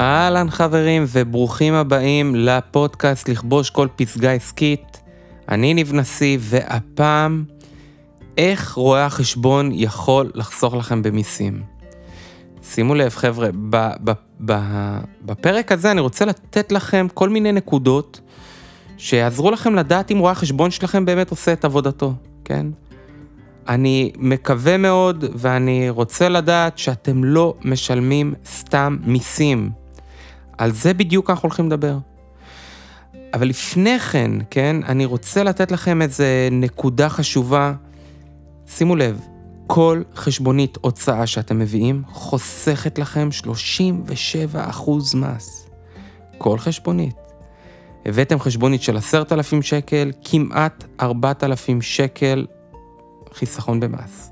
אהלן חברים וברוכים הבאים לפודקאסט לכבוש כל פסגה עסקית. אני ניב נשיא והפעם איך רואה החשבון יכול לחסוך לכם במיסים. שימו לב חבר'ה, בפרק הזה אני רוצה לתת לכם כל מיני נקודות שיעזרו לכם לדעת אם רואה החשבון שלכם באמת עושה את עבודתו, כן? אני מקווה מאוד ואני רוצה לדעת שאתם לא משלמים סתם מיסים. על זה בדיוק אנחנו הולכים לדבר. אבל לפני כן, כן, אני רוצה לתת לכם איזה נקודה חשובה. שימו לב, כל חשבונית הוצאה שאתם מביאים חוסכת לכם 37% מס. כל חשבונית. הבאתם חשבונית של 10,000 שקל, כמעט 4,000 שקל חיסכון במס.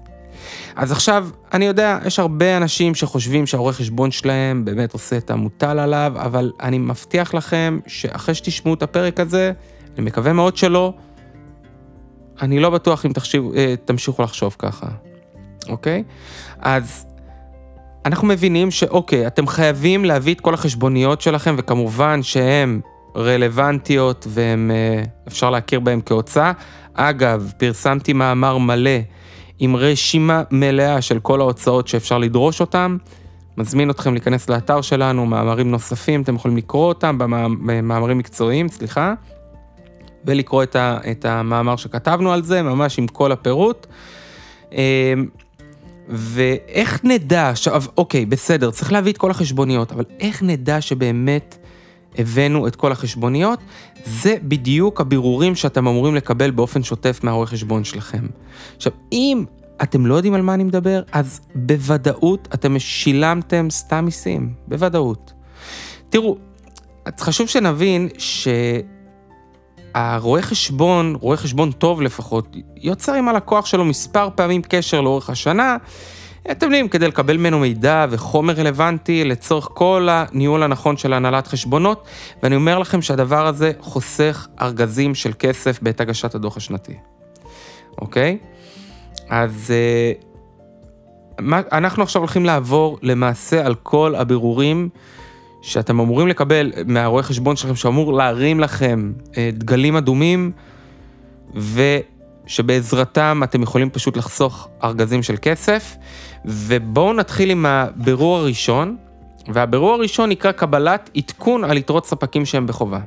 אז עכשיו, אני יודע, יש הרבה אנשים שחושבים שהעורך חשבון שלהם באמת עושה את המוטל עליו, אבל אני מבטיח לכם שאחרי שתשמעו את הפרק הזה, אני מקווה מאוד שלא, אני לא בטוח אם תחשיב, אה, תמשיכו לחשוב ככה, אוקיי? אז אנחנו מבינים שאוקיי, אתם חייבים להביא את כל החשבוניות שלכם, וכמובן שהן רלוונטיות והן, אה, אפשר להכיר בהן כהוצאה. אגב, פרסמתי מאמר מלא עם רשימה מלאה של כל ההוצאות שאפשר לדרוש אותן. מזמין אתכם להיכנס לאתר שלנו, מאמרים נוספים, אתם יכולים לקרוא אותם במאמרים מקצועיים, סליחה, ולקרוא את, ה, את המאמר שכתבנו על זה, ממש עם כל הפירוט. אמ, ואיך נדע, עכשיו, אוקיי, בסדר, צריך להביא את כל החשבוניות, אבל איך נדע שבאמת הבאנו את כל החשבוניות? זה בדיוק הבירורים שאתם אמורים לקבל באופן שוטף מהרואה חשבון שלכם. עכשיו, אם אתם לא יודעים על מה אני מדבר, אז בוודאות אתם שילמתם סתם מיסים, בוודאות. תראו, חשוב שנבין שהרואה חשבון, רואה חשבון טוב לפחות, יוצר עם הלקוח שלו מספר פעמים קשר לאורך השנה. אתם יודעים, כדי לקבל ממנו מידע וחומר רלוונטי לצורך כל הניהול הנכון של הנהלת חשבונות, ואני אומר לכם שהדבר הזה חוסך ארגזים של כסף בעת הגשת הדוח השנתי, אוקיי? אז אה, אנחנו עכשיו הולכים לעבור למעשה על כל הבירורים שאתם אמורים לקבל מהרואה חשבון שלכם, שאמור להרים לכם אה, דגלים אדומים, ו... שבעזרתם אתם יכולים פשוט לחסוך ארגזים של כסף. ובואו נתחיל עם הבירור הראשון, והבירור הראשון נקרא קבלת עדכון על יתרות ספקים שהם בחובה.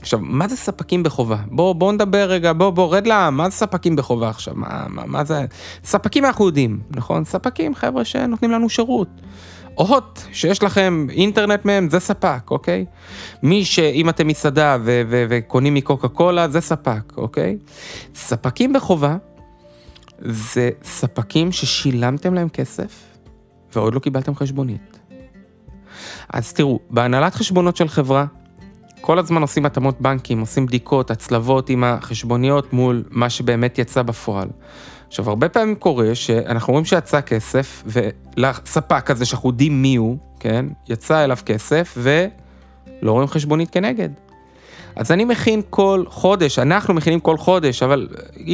עכשיו, מה זה ספקים בחובה? בואו בוא נדבר רגע, בואו בוא, רד לעם, מה זה ספקים בחובה עכשיו? מה, מה, מה זה? ספקים אנחנו יודעים, נכון? ספקים, חבר'ה שנותנים לנו שירות. הוט, שיש לכם אינטרנט מהם, זה ספק, אוקיי? מי שאם אתם מסעדה ו- ו- וקונים מקוקה קולה, זה ספק, אוקיי? ספקים בחובה זה ספקים ששילמתם להם כסף ועוד לא קיבלתם חשבונית. אז תראו, בהנהלת חשבונות של חברה, כל הזמן עושים התאמות בנקים, עושים בדיקות, הצלבות עם החשבוניות מול מה שבאמת יצא בפועל. עכשיו, הרבה פעמים קורה שאנחנו רואים שיצא כסף, ולספק הזה שאנחנו יודעים מי הוא, כן, יצא אליו כסף, ולא רואים חשבונית כנגד. אז אני מכין כל חודש, אנחנו מכינים כל חודש, אבל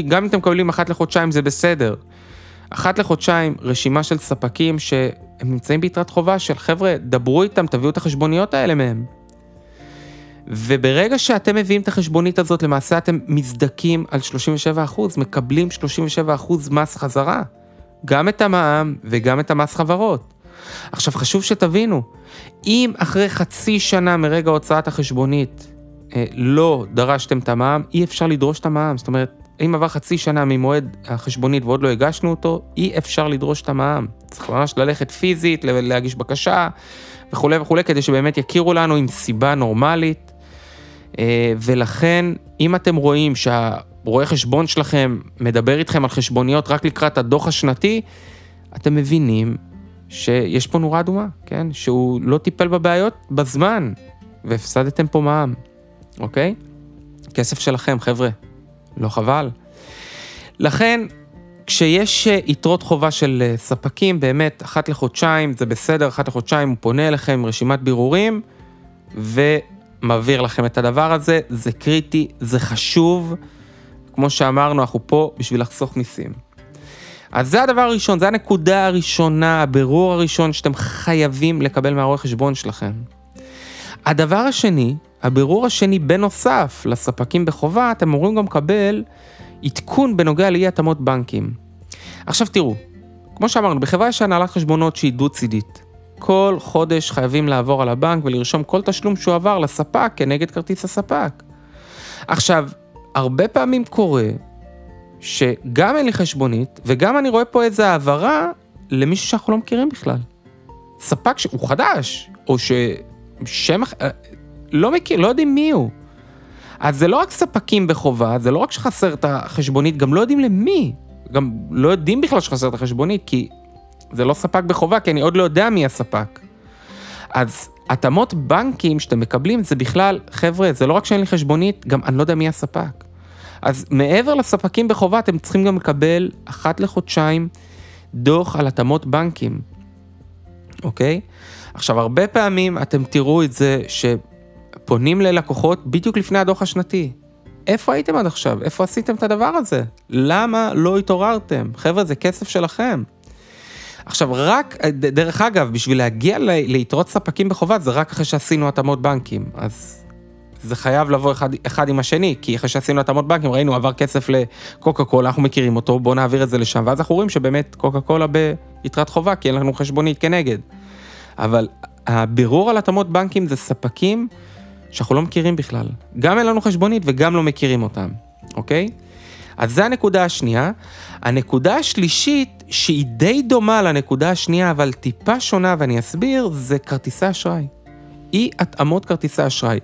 גם אם אתם מקבלים אחת לחודשיים זה בסדר. אחת לחודשיים רשימה של ספקים שהם נמצאים ביתרת חובה של חבר'ה, דברו איתם, תביאו את החשבוניות האלה מהם. וברגע שאתם מביאים את החשבונית הזאת, למעשה אתם מזדכים על 37%, מקבלים 37% מס חזרה. גם את המע"מ וגם את המס חברות. עכשיו חשוב שתבינו, אם אחרי חצי שנה מרגע הוצאת החשבונית אה, לא דרשתם את המע"מ, אי אפשר לדרוש את המע"מ. זאת אומרת, אם עבר חצי שנה ממועד החשבונית ועוד לא הגשנו אותו, אי אפשר לדרוש את המע"מ. צריך ממש ללכת פיזית, להגיש בקשה וכולי וכולי, כדי שבאמת יכירו לנו עם סיבה נורמלית. אה, ולכן, אם אתם רואים שהרואה חשבון שלכם מדבר איתכם על חשבוניות רק לקראת הדוח השנתי, אתם מבינים שיש פה נורה אדומה, כן? שהוא לא טיפל בבעיות בזמן, והפסדתם פה מע"מ. אוקיי? כסף שלכם, חבר'ה, לא חבל? לכן, כשיש אה, יתרות חובה של אה, ספקים, באמת, אחת לחודשיים זה בסדר, אחת לחודשיים הוא פונה אליכם עם רשימת בירורים, ומעביר לכם את הדבר הזה, זה קריטי, זה חשוב. כמו שאמרנו, אנחנו פה בשביל לחסוך מיסים. אז זה הדבר הראשון, זה הנקודה הראשונה, הבירור הראשון שאתם חייבים לקבל מהרואה חשבון שלכם. הדבר השני, הבירור השני בנוסף לספקים בחובה, אתם אמורים גם לקבל עדכון בנוגע לאי התאמות בנקים. עכשיו תראו, כמו שאמרנו, בחברה יש הנהלת חשבונות שהיא דו-צידית. כל חודש חייבים לעבור על הבנק ולרשום כל תשלום שהוא עבר לספק כנגד כרטיס הספק. עכשיו, הרבה פעמים קורה שגם אין לי חשבונית וגם אני רואה פה איזה העברה למישהו שאנחנו לא מכירים בכלל. ספק שהוא חדש, או ששם, אה, לא מכיר, לא יודעים מי הוא. אז זה לא רק ספקים בחובה, זה לא רק שחסר את החשבונית, גם לא יודעים למי. גם לא יודעים בכלל שחסר את החשבונית, כי זה לא ספק בחובה, כי אני עוד לא יודע מי הספק. אז התאמות בנקים שאתם מקבלים זה בכלל, חבר'ה, זה לא רק שאין לי חשבונית, גם אני לא יודע מי הספק. אז מעבר לספקים בחובה, אתם צריכים גם לקבל אחת לחודשיים דוח על התאמות בנקים, אוקיי? עכשיו, הרבה פעמים אתם תראו את זה שפונים ללקוחות בדיוק לפני הדוח השנתי. איפה הייתם עד עכשיו? איפה עשיתם את הדבר הזה? למה לא התעוררתם? חבר'ה, זה כסף שלכם. עכשיו, רק, דרך אגב, בשביל להגיע ליתרות ספקים בחובה, זה רק אחרי שעשינו התאמות בנקים. אז זה חייב לבוא אחד, אחד עם השני, כי אחרי שעשינו התאמות בנקים, ראינו, עבר כסף לקוקה קולה, אנחנו מכירים אותו, בואו נעביר את זה לשם, ואז אנחנו רואים שבאמת קוקה קולה ביתרת חובה, כי אין לנו חשבונית כנגד. אבל הבירור על התאמות בנקים זה ספקים שאנחנו לא מכירים בכלל. גם אין לנו חשבונית וגם לא מכירים אותם, אוקיי? אז זה הנקודה השנייה. הנקודה השלישית, שהיא די דומה לנקודה השנייה, אבל טיפה שונה, ואני אסביר, זה כרטיסי אשראי. אי התאמות כרטיסי אשראי.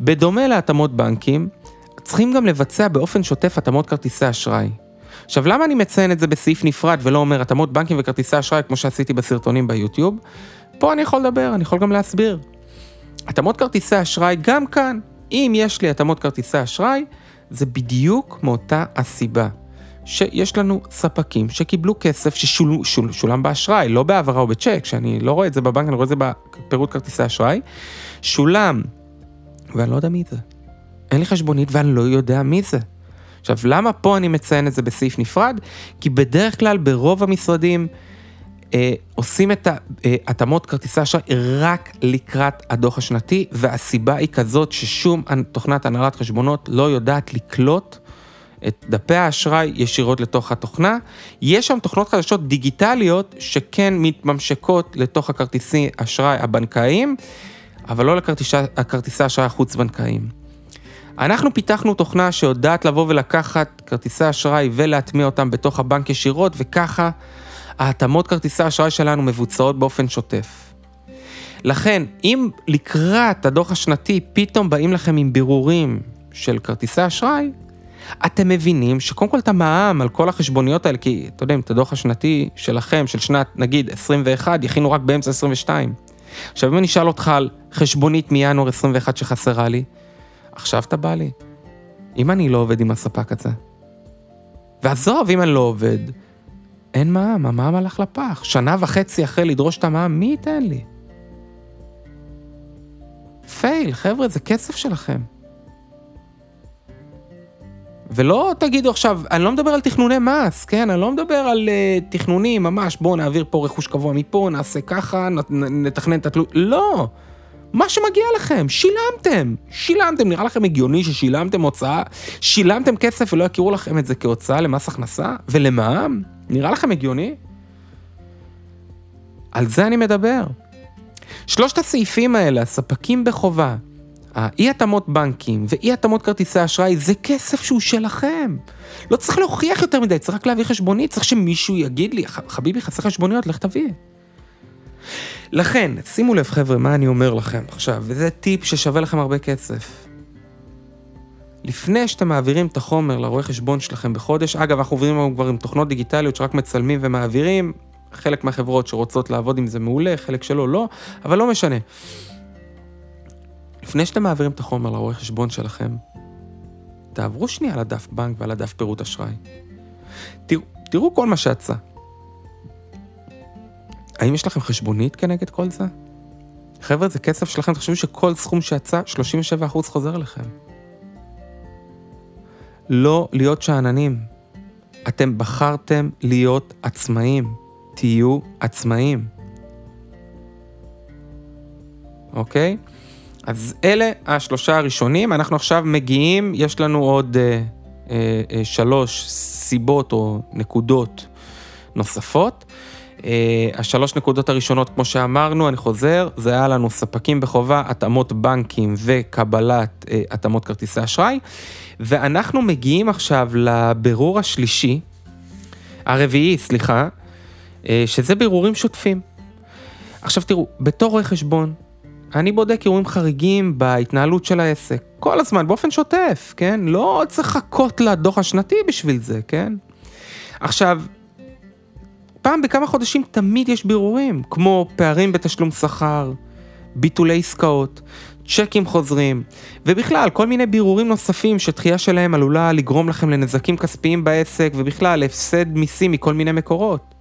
בדומה להתאמות בנקים, צריכים גם לבצע באופן שוטף התאמות כרטיסי אשראי. עכשיו, למה אני מציין את זה בסעיף נפרד ולא אומר התאמות בנקים וכרטיסי אשראי כמו שעשיתי בסרטונים ביוטיוב? פה אני יכול לדבר, אני יכול גם להסביר. התאמות כרטיסי אשראי, גם כאן, אם יש לי התאמות כרטיסי אשראי, זה בדיוק מאותה הסיבה. שיש לנו ספקים שקיבלו כסף ששולם שול, שול, באשראי, לא בהעברה או בצ'ק, שאני לא רואה את זה בבנק, אני רואה את זה בפירוט כרטיסי אשראי, שולם, ואני לא יודע מי זה. אין לי חשבונית ואני לא יודע מי זה. עכשיו, למה פה אני מציין את זה בסעיף נפרד? כי בדרך כלל ברוב המשרדים אה, עושים את אה, כרטיסי אשראי רק לקראת הדוח השנתי, והסיבה היא כזאת ששום תוכנת הנהלת חשבונות לא יודעת לקלוט את דפי האשראי ישירות לתוך התוכנה. יש שם תוכנות חדשות דיגיטליות שכן מתממשקות לתוך הכרטיסי אשראי הבנקאיים, אבל לא לכרטיסי אשראי החוץ-בנקאיים. אנחנו פיתחנו תוכנה שיודעת לבוא ולקחת כרטיסי אשראי ולהטמיע אותם בתוך הבנק ישירות, וככה ההתאמות כרטיסי האשראי שלנו מבוצעות באופן שוטף. לכן, אם לקראת הדוח השנתי פתאום באים לכם עם בירורים של כרטיסי אשראי, אתם מבינים שקודם כל את המע"מ על כל החשבוניות האלה, כי אתם יודעים, את הדוח השנתי שלכם, של שנת נגיד 21, יכינו רק באמצע 22. עכשיו אם אני אשאל אותך על חשבונית מינואר 21 שחסרה לי, עכשיו אתה בא לי. אם אני לא עובד עם הספק הזה. ועזוב, אם אני לא עובד, אין מע"מ, המע"מ הלך לפח. שנה וחצי אחרי לדרוש את המע"מ, מי ייתן לי? פייל, חבר'ה, זה כסף שלכם. ולא תגידו עכשיו, אני לא מדבר על תכנוני מס, כן? אני לא מדבר על uh, תכנונים ממש, בואו נעביר פה רכוש קבוע מפה, נעשה ככה, נתכנן את התלות, לא. מה שמגיע לכם, שילמתם, שילמתם, נראה לכם הגיוני ששילמתם הוצאה, שילמתם כסף ולא יכירו לכם את זה כהוצאה למס הכנסה ולמע"מ? נראה לכם הגיוני? על זה אני מדבר. שלושת הסעיפים האלה, הספקים בחובה, האי התאמות בנקים ואי התאמות כרטיסי אשראי זה כסף שהוא שלכם. לא צריך להוכיח יותר מדי, צריך רק להביא חשבונית, צריך שמישהו יגיד לי, חביבי חסר חשבוניות, לך תביא. לכן, שימו לב חבר'ה, מה אני אומר לכם עכשיו, וזה טיפ ששווה לכם הרבה כסף. לפני שאתם מעבירים את החומר לרואה חשבון שלכם בחודש, אגב, אנחנו עובדים היום כבר עם תוכנות דיגיטליות שרק מצלמים ומעבירים, חלק מהחברות שרוצות לעבוד עם זה מעולה, חלק שלא לא, אבל לא משנה. לפני שאתם מעבירים את החומר לרואה חשבון שלכם, תעברו שנייה על הדף בנק ועל הדף פירוט אשראי. תראו, תראו כל מה שיצא. האם יש לכם חשבונית כנגד כל זה? חבר'ה, זה כסף שלכם, תחשבו שכל סכום שיצא, 37% חוזר אליכם. לא להיות שאננים. אתם בחרתם להיות עצמאים. תהיו עצמאים. אוקיי? אז אלה השלושה הראשונים, אנחנו עכשיו מגיעים, יש לנו עוד אה, אה, אה, שלוש סיבות או נקודות נוספות. אה, השלוש נקודות הראשונות, כמו שאמרנו, אני חוזר, זה היה לנו ספקים בחובה, התאמות בנקים וקבלת אה, התאמות כרטיסי אשראי, ואנחנו מגיעים עכשיו לבירור השלישי, הרביעי, סליחה, אה, שזה בירורים שוטפים. עכשיו תראו, בתור רואה חשבון, אני בודק אירועים חריגים בהתנהלות של העסק, כל הזמן, באופן שוטף, כן? לא צריך לחכות לדוח השנתי בשביל זה, כן? עכשיו, פעם בכמה חודשים תמיד יש בירורים, כמו פערים בתשלום שכר, ביטולי עסקאות, צ'קים חוזרים, ובכלל, כל מיני בירורים נוספים שדחייה שלהם עלולה לגרום לכם לנזקים כספיים בעסק, ובכלל, הפסד מיסים מכל מיני מקורות.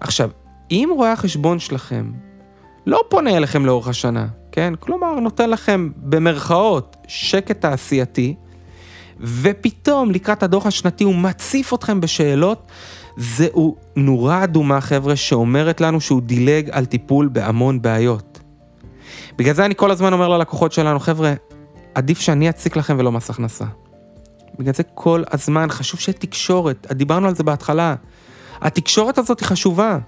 עכשיו, אם רואה החשבון שלכם לא פונה אליכם לאורך השנה, כן? כלומר, נותן לכם במרכאות שקט תעשייתי, ופתאום לקראת הדוח השנתי הוא מציף אתכם בשאלות, זהו נורה אדומה, חבר'ה, שאומרת לנו שהוא דילג על טיפול בהמון בעיות. בגלל זה אני כל הזמן אומר ללקוחות שלנו, חבר'ה, עדיף שאני אציק לכם ולא מס הכנסה. בגלל זה כל הזמן חשוב שיהיה תקשורת, דיברנו על זה בהתחלה. התקשורת הזאת היא חשובה.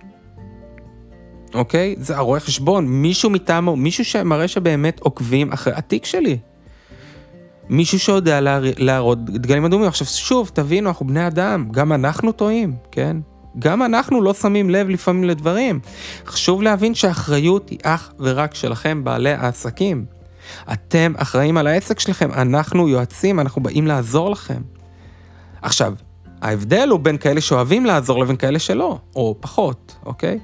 אוקיי? זה הרואה חשבון, מישהו מטעמו, מישהו שמראה שבאמת עוקבים אחרי התיק שלי. מישהו שיודע להראות דגלים אדומים. עכשיו שוב, תבינו, אנחנו בני אדם, גם אנחנו טועים, כן? גם אנחנו לא שמים לב לפעמים לדברים. חשוב להבין שהאחריות היא אך ורק שלכם, בעלי העסקים. אתם אחראים על העסק שלכם, אנחנו יועצים, אנחנו באים לעזור לכם. עכשיו, ההבדל הוא בין כאלה שאוהבים לעזור לבין כאלה שלא, או פחות, אוקיי?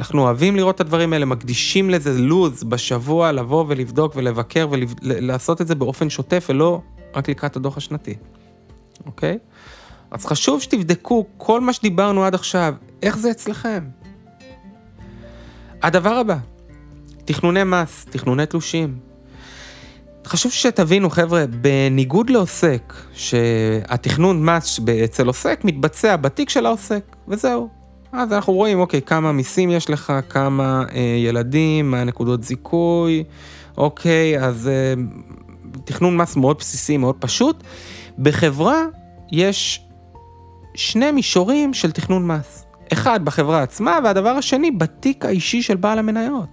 אנחנו אוהבים לראות את הדברים האלה, מקדישים לזה לוז בשבוע לבוא ולבדוק ולבקר ולעשות את זה באופן שוטף ולא רק לקראת הדוח השנתי, אוקיי? אז חשוב שתבדקו כל מה שדיברנו עד עכשיו, איך זה אצלכם. הדבר הבא, תכנוני מס, תכנוני תלושים. חשוב שתבינו חבר'ה, בניגוד לעוסק, שהתכנון מס אצל עוסק מתבצע בתיק של העוסק, וזהו. אז אנחנו רואים, אוקיי, כמה מיסים יש לך, כמה אה, ילדים, מה נקודות זיכוי, אוקיי, אז אה, תכנון מס מאוד בסיסי, מאוד פשוט. בחברה יש שני מישורים של תכנון מס. אחד בחברה עצמה, והדבר השני בתיק האישי של בעל המניות.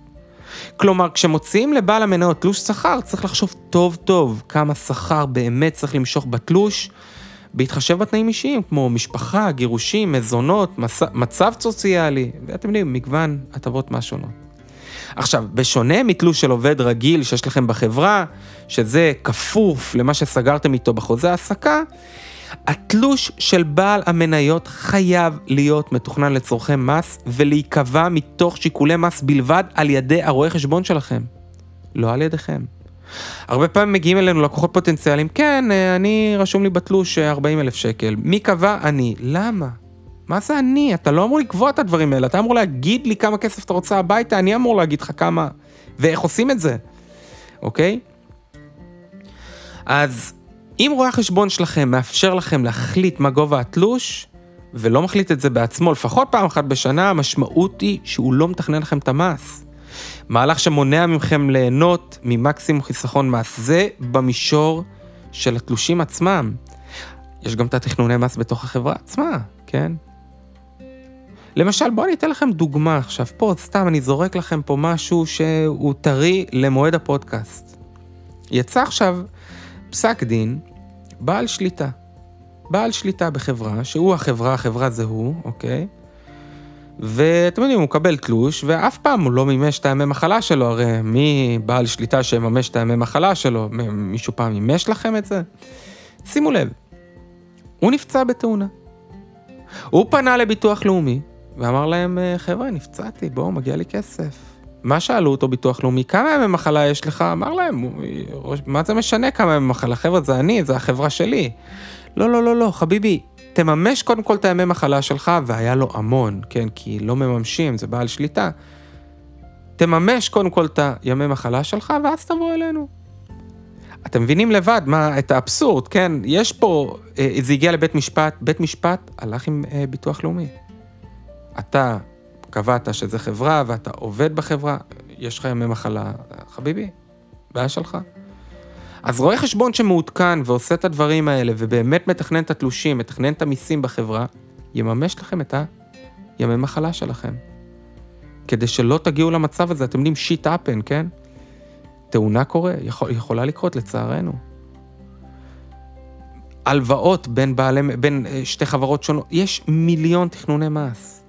כלומר, כשמוציאים לבעל המניות תלוש שכר, צריך לחשוב טוב טוב כמה שכר באמת צריך למשוך בתלוש, בהתחשב בתנאים אישיים, כמו משפחה, גירושים, מזונות, מצ... מצב סוציאלי, ואתם יודעים, מגוון הטבות מס שונות. עכשיו, בשונה מתלוש של עובד רגיל שיש לכם בחברה, שזה כפוף למה שסגרתם איתו בחוזה העסקה, התלוש של בעל המניות חייב להיות מתוכנן לצורכי מס ולהיקבע מתוך שיקולי מס בלבד על ידי הרואה חשבון שלכם, לא על ידיכם. הרבה פעמים מגיעים אלינו לקוחות פוטנציאליים, כן, אה, אני רשום לי בתלוש 40 אה, אלף שקל. מי קבע? אני. למה? מה זה אני? אתה לא אמור לקבוע את הדברים האלה, אתה אמור להגיד לי כמה כסף אתה רוצה הביתה, אני אמור להגיד לך כמה, ואיך עושים את זה, אוקיי? אז אם רואה החשבון שלכם מאפשר לכם להחליט מה גובה התלוש, ולא מחליט את זה בעצמו לפחות פעם אחת בשנה, המשמעות היא שהוא לא מתכנן לכם את המס. מהלך שמונע מכם ליהנות ממקסימום חיסכון מס. זה במישור של התלושים עצמם. יש גם את התכנוני מס בתוך החברה עצמה, כן? למשל, בואו אני אתן לכם דוגמה עכשיו. פה סתם אני זורק לכם פה משהו שהוא טרי למועד הפודקאסט. יצא עכשיו פסק דין, בעל שליטה. בעל שליטה בחברה, שהוא החברה, החברה זה הוא, אוקיי? ואתם יודעים, הוא מקבל תלוש, ואף פעם הוא לא מימש את הימי מחלה שלו, הרי מי בעל שליטה שיממש את הימי מחלה שלו? מישהו פעם מימש לכם את זה? שימו לב, הוא נפצע בתאונה. הוא פנה לביטוח לאומי, ואמר להם, חבר'ה, נפצעתי, בואו, מגיע לי כסף. מה שאלו אותו ביטוח לאומי, כמה ימי מחלה יש לך? אמר להם, מה זה משנה כמה ימי מחלה? חבר'ה, זה אני, זה החברה שלי. לא, לא, לא, לא, חביבי, תממש קודם כל את הימי מחלה שלך, והיה לו המון, כן, כי לא מממשים, זה בעל שליטה. תממש קודם כל את הימי מחלה שלך, ואז תבוא אלינו. אתם מבינים לבד מה, את האבסורד, כן? יש פה, אה, זה הגיע לבית משפט, בית משפט הלך עם אה, ביטוח לאומי. אתה קבעת שזה חברה ואתה עובד בחברה, יש לך ימי מחלה, חביבי, בעיה שלך. אז רואה חשבון שמעודכן ועושה את הדברים האלה ובאמת מתכנן את התלושים, מתכנן את המיסים בחברה, יממש לכם את הימי מחלה שלכם. כדי שלא תגיעו למצב הזה, אתם יודעים, שיט אפן, כן? תאונה קורה, יכול, יכולה לקרות לצערנו. הלוואות בין, בעלי, בין אה, שתי חברות שונות, יש מיליון תכנוני מס.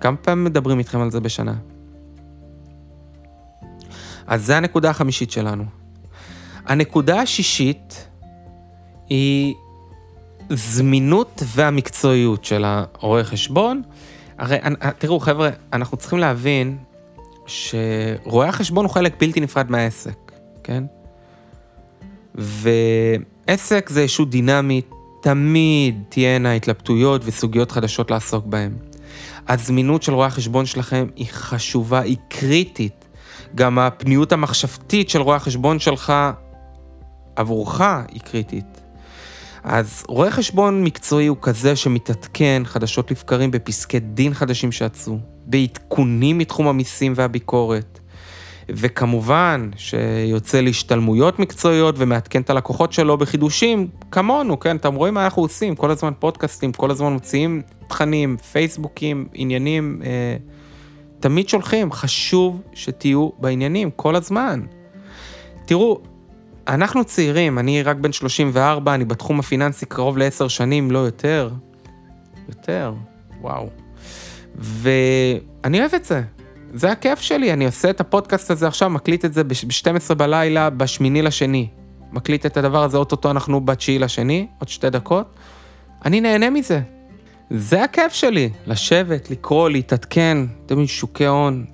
כמה פעמים מדברים איתכם על זה בשנה? אז זה הנקודה החמישית שלנו. הנקודה השישית היא זמינות והמקצועיות של הרואה חשבון. הרי תראו חבר'ה, אנחנו צריכים להבין שרואה החשבון הוא חלק בלתי נפרד מהעסק, כן? ועסק זה איזשהו דינמי, תמיד תהיינה התלבטויות וסוגיות חדשות לעסוק בהן. הזמינות של רואה החשבון שלכם היא חשובה, היא קריטית. גם הפניות המחשבתית של רואה החשבון שלך עבורך היא קריטית. אז רואה חשבון מקצועי הוא כזה שמתעדכן חדשות לבקרים בפסקי דין חדשים שיצאו, בעדכונים מתחום המיסים והביקורת, וכמובן שיוצא להשתלמויות מקצועיות ומעדכן את הלקוחות שלו בחידושים, כמונו, כן, אתם רואים מה אנחנו עושים, כל הזמן פודקאסטים, כל הזמן מוציאים תכנים, פייסבוקים, עניינים, אה, תמיד שולחים, חשוב שתהיו בעניינים כל הזמן. תראו, אנחנו צעירים, אני רק בן 34, אני בתחום הפיננסי קרוב לעשר שנים, לא יותר. יותר, וואו. ואני אוהב את זה, זה הכיף שלי, אני עושה את הפודקאסט הזה עכשיו, מקליט את זה ב-12 בלילה, בשמיני לשני. מקליט את הדבר הזה, אוטוטו אנחנו בתשיעי לשני, עוד שתי דקות. אני נהנה מזה. זה הכיף שלי, לשבת, לקרוא, להתעדכן, אתם יודעים, שוקי הון,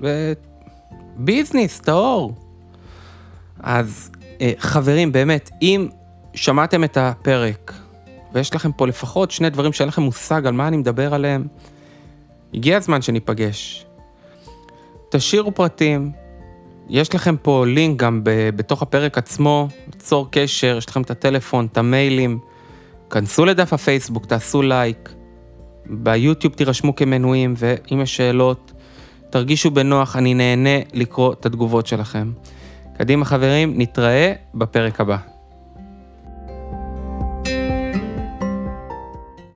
וביזנס, טהור. אז חברים, באמת, אם שמעתם את הפרק, ויש לכם פה לפחות שני דברים שאין לכם מושג על מה אני מדבר עליהם, הגיע הזמן שניפגש. תשאירו פרטים, יש לכם פה לינק גם ב- בתוך הפרק עצמו, ליצור קשר, יש לכם את הטלפון, את המיילים, כנסו לדף הפייסבוק, תעשו לייק, ביוטיוב תירשמו כמנויים, ואם יש שאלות, תרגישו בנוח, אני נהנה לקרוא את התגובות שלכם. קדימה חברים, נתראה בפרק הבא.